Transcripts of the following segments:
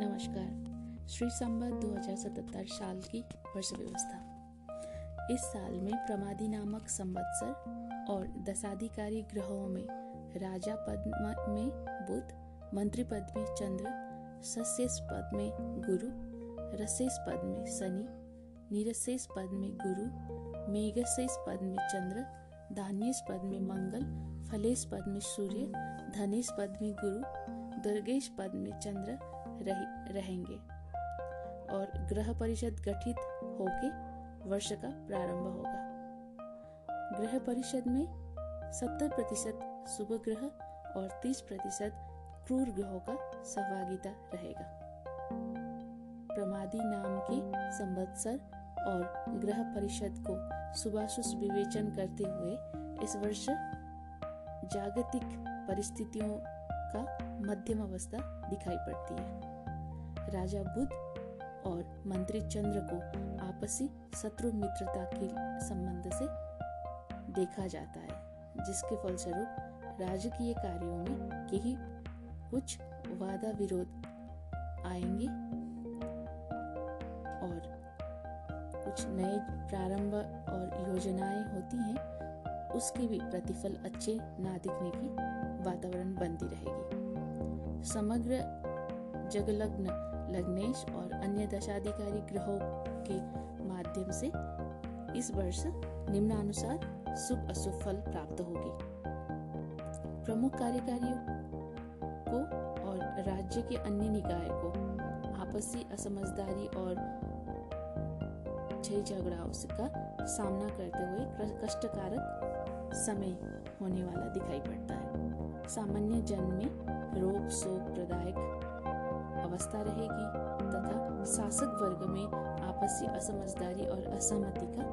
नमस्कार। श्री संबत 2077 साल की वर्ष व्यवस्था इस साल में प्रमादी नामक संवत्सर और दशाधिकारी ग्रहों में राजा पद में बुध, मंत्री पद में चंद्र सस्यस पद में गुरु रसेस पद में शनि निरसेस पद में गुरु मेघसेस पद में चंद्र दान्यस पद में मंगल, फलेश पद में सूर्य, धनेश पद में गुरु दुर्गेश पद में चंद्र रह, रहेंगे। और ग्रह परिषद गठित होके वर्ष का प्रारंभ होगा। ग्रह परिषद में 70 प्रतिशत शुभ ग्रह और 30 प्रतिशत क्रूर ग्रहों का सहभागिता रहेगा। प्रमादी नाम के संवत्सर और ग्रह परिषद को सुभाषुष विवेचन करते हुए इस वर्ष जागतिक परिस्थितियों का मध्यम अवस्था दिखाई पड़ती है। राजा बुध और मंत्री चंद्र को आपसी शत्रु मित्रता के संबंध से देखा जाता है, जिसके फलस्वरूप राजकीय कार्यों में यही कुछ वादा विरोध आएँगे और कुछ नए प्रारंभ और योजनाएँ होती हैं, उसके भी प्रतिफल अच्छे ना दिखने की वातावरण बनती रहेगी। समग्र जगलग्न लग्नेश और अन्य दशाधिकारी ग्रहों के माध्यम से इस वर्ष निम्नानुसार शुभ अशुभ फल प्राप्त होगी। प्रमुख कार्यकारियों को और राज्य के अन्य निकाय को आपसी असमझदारी और झगड़ाओं का सामना करते हुए कष्टकारक समय होने वाला दिखाई पड़ता है। सामान्य जन में रोग शोक प्रदायक अवस्था रहेगी तथा शासक वर्ग में आपसी असमझदारी और असहमति का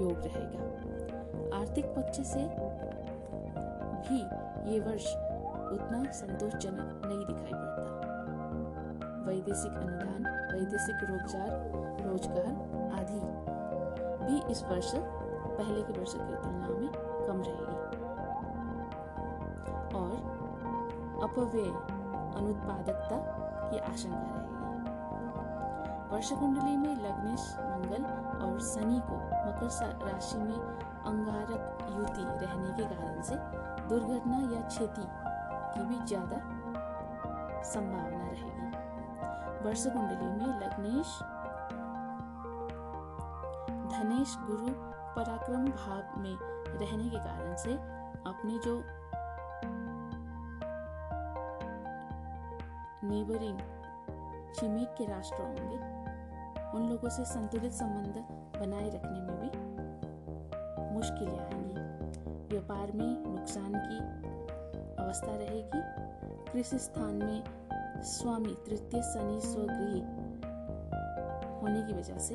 योग रहेगा। आर्थिक पक्ष से भी ये वर्ष उतना संतोषजनक नहीं दिखाई पड़ता। वैदेशिक अनुदान, वैदेशिक रोज़गार रोज़गार आदि भी इस वर्ष, पहले के वर्ष की तुलना में कम रहेगी। और अपव्यय, अनुत्पादकता की आशंका रहेगी। वर्ष कुंडली में लग्नेश, मंगल और शनि को मकर राशि में अंगारक युति रहने के कारण से दुर्घटना या क्षति की भी ज़्यादा संभावना रहेगी। वर्ष कुंडली में लग्नेश, धनेश गुरु पराक्रम भाव में रहने के कारण से अपने जो नेबरिंग छिमेक के राष्ट्र होंगे। उन लोगों से संतुलित संबंध बनाए रखने में भी मुश्किलें आएँगी। व्यापार में नुकसान की अवस्था रहेगी। कृषि स्थान में स्वामी तृतीय शनि स्वगृही होने की वजह से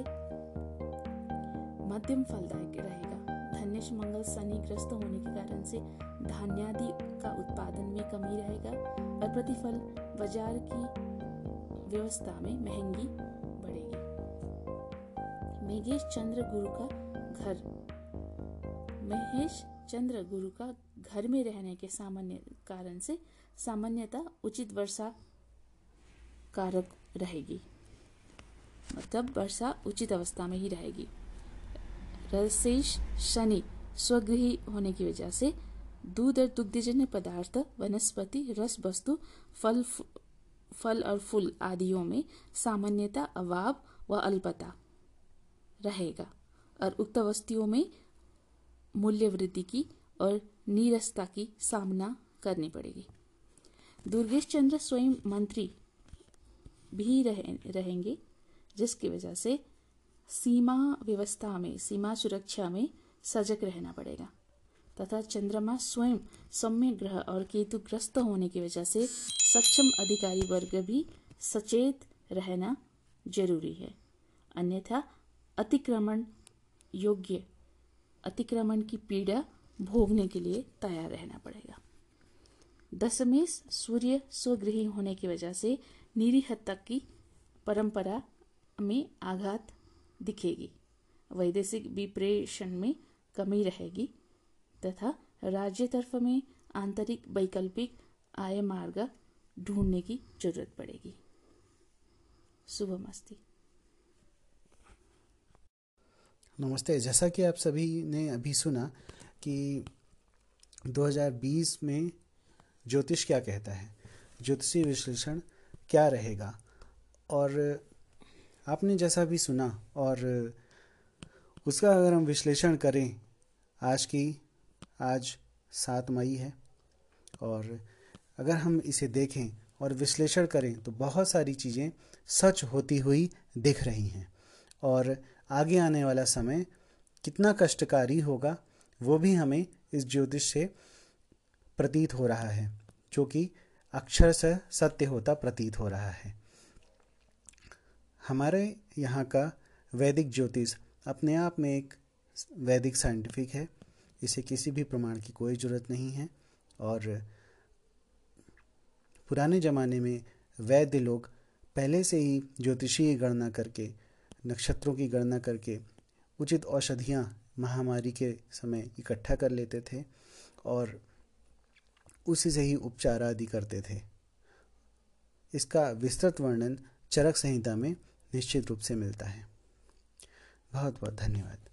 मध्यम फलदायक रहेगा। धनेश मंगल शनि ग्रस्त होने के कारण से धान्यादि का उत्पादन में कमी रहेगा और प्रतिफल बाज़ार की व्यवस्था में महँगी बढ़ेगी। मेघेश चंद्र गुरु का घर। महेश चंद्र गुरु का घर में रहने के सामान्य कारण से सामान्यतः उचित वर्षा कारक रहेगी। मतलब वर्षा उचित अवस्था में ही रहेगी। रसेश शनि स्वगृही होने की वजह से दूध और दुग्धजन्य पदार्थ वनस्पति रस वस्तु फल फल और फूल आदियों में सामान्यता अभाव व अल्पता रहेगा और उक्त वस्तुओं में मूल्य वृद्धि की और नीरसता की सामना करनी पड़ेगी। दुर्गेश चंद्र स्वयं मंत्री भी रहे, रहेंगे जिसकी वजह से सीमा व्यवस्था में, सीमा सुरक्षा में सजग रहना पड़ेगा। तथा चंद्रमा स्वयं सौम्य ग्रह और केतु ग्रस्त होने की वजह से सक्षम अधिकारी वर्ग भी सचेत रहना ज़रूरी है। अन्यथा अतिक्रमण, योग्य अतिक्रमण की पीड़ा भोगने के लिए तैयार रहना पड़ेगा। दशमेश सूर्य स्वगृही होने की वजह से निरीहत्ता की परंपरा में आघात दिखेगी। वैदेशिक विप्रेषण में कमी रहेगी तथा राज्य तरफ़ में आंतरिक वैकल्पिक आय मार्ग ढूँढने की ज़रूरत पड़ेगी। शुभ मस्ती। नमस्ते। जैसा कि आप सभी ने अभी सुना कि 2020 में ज्योतिष क्या कहता है? ज्योतिषी विश्लेषण क्या रहेगा? और आपने जैसा भी सुना और उसका अगर हम विश्लेषण करें, आज की, आज सात मई है और अगर हम इसे देखें और विश्लेषण करें तो बहुत सारी चीज़ें सच होती हुई दिख रही हैं। और आगे आने वाला समय कितना कष्टकारी होगा, वो भी हमें इस ज्योतिष से प्रतीत हो रहा है, जो कि अक्षर से सत्य होता प्रतीत हो रहा है। हमारे यहाँ का वैदिक ज्योतिष अपने आप में एक वैदिक साइंटिफिक है। इसे किसी भी प्रमाण की कोई ज़रूरत नहीं है और पुराने ज़माने में वैद्य लोग पहले से ही ज्योतिषीय गणना करके, नक्षत्रों की गणना करके उचित औषधियाँ महामारी के समय इकट्ठा कर लेते थे और उसी से ही उपचार आदि करते थे। इसका विस्तृत वर्णन चरक संहिता में निश्चित रूप से मिलता है। बहुत बहुत धन्यवाद।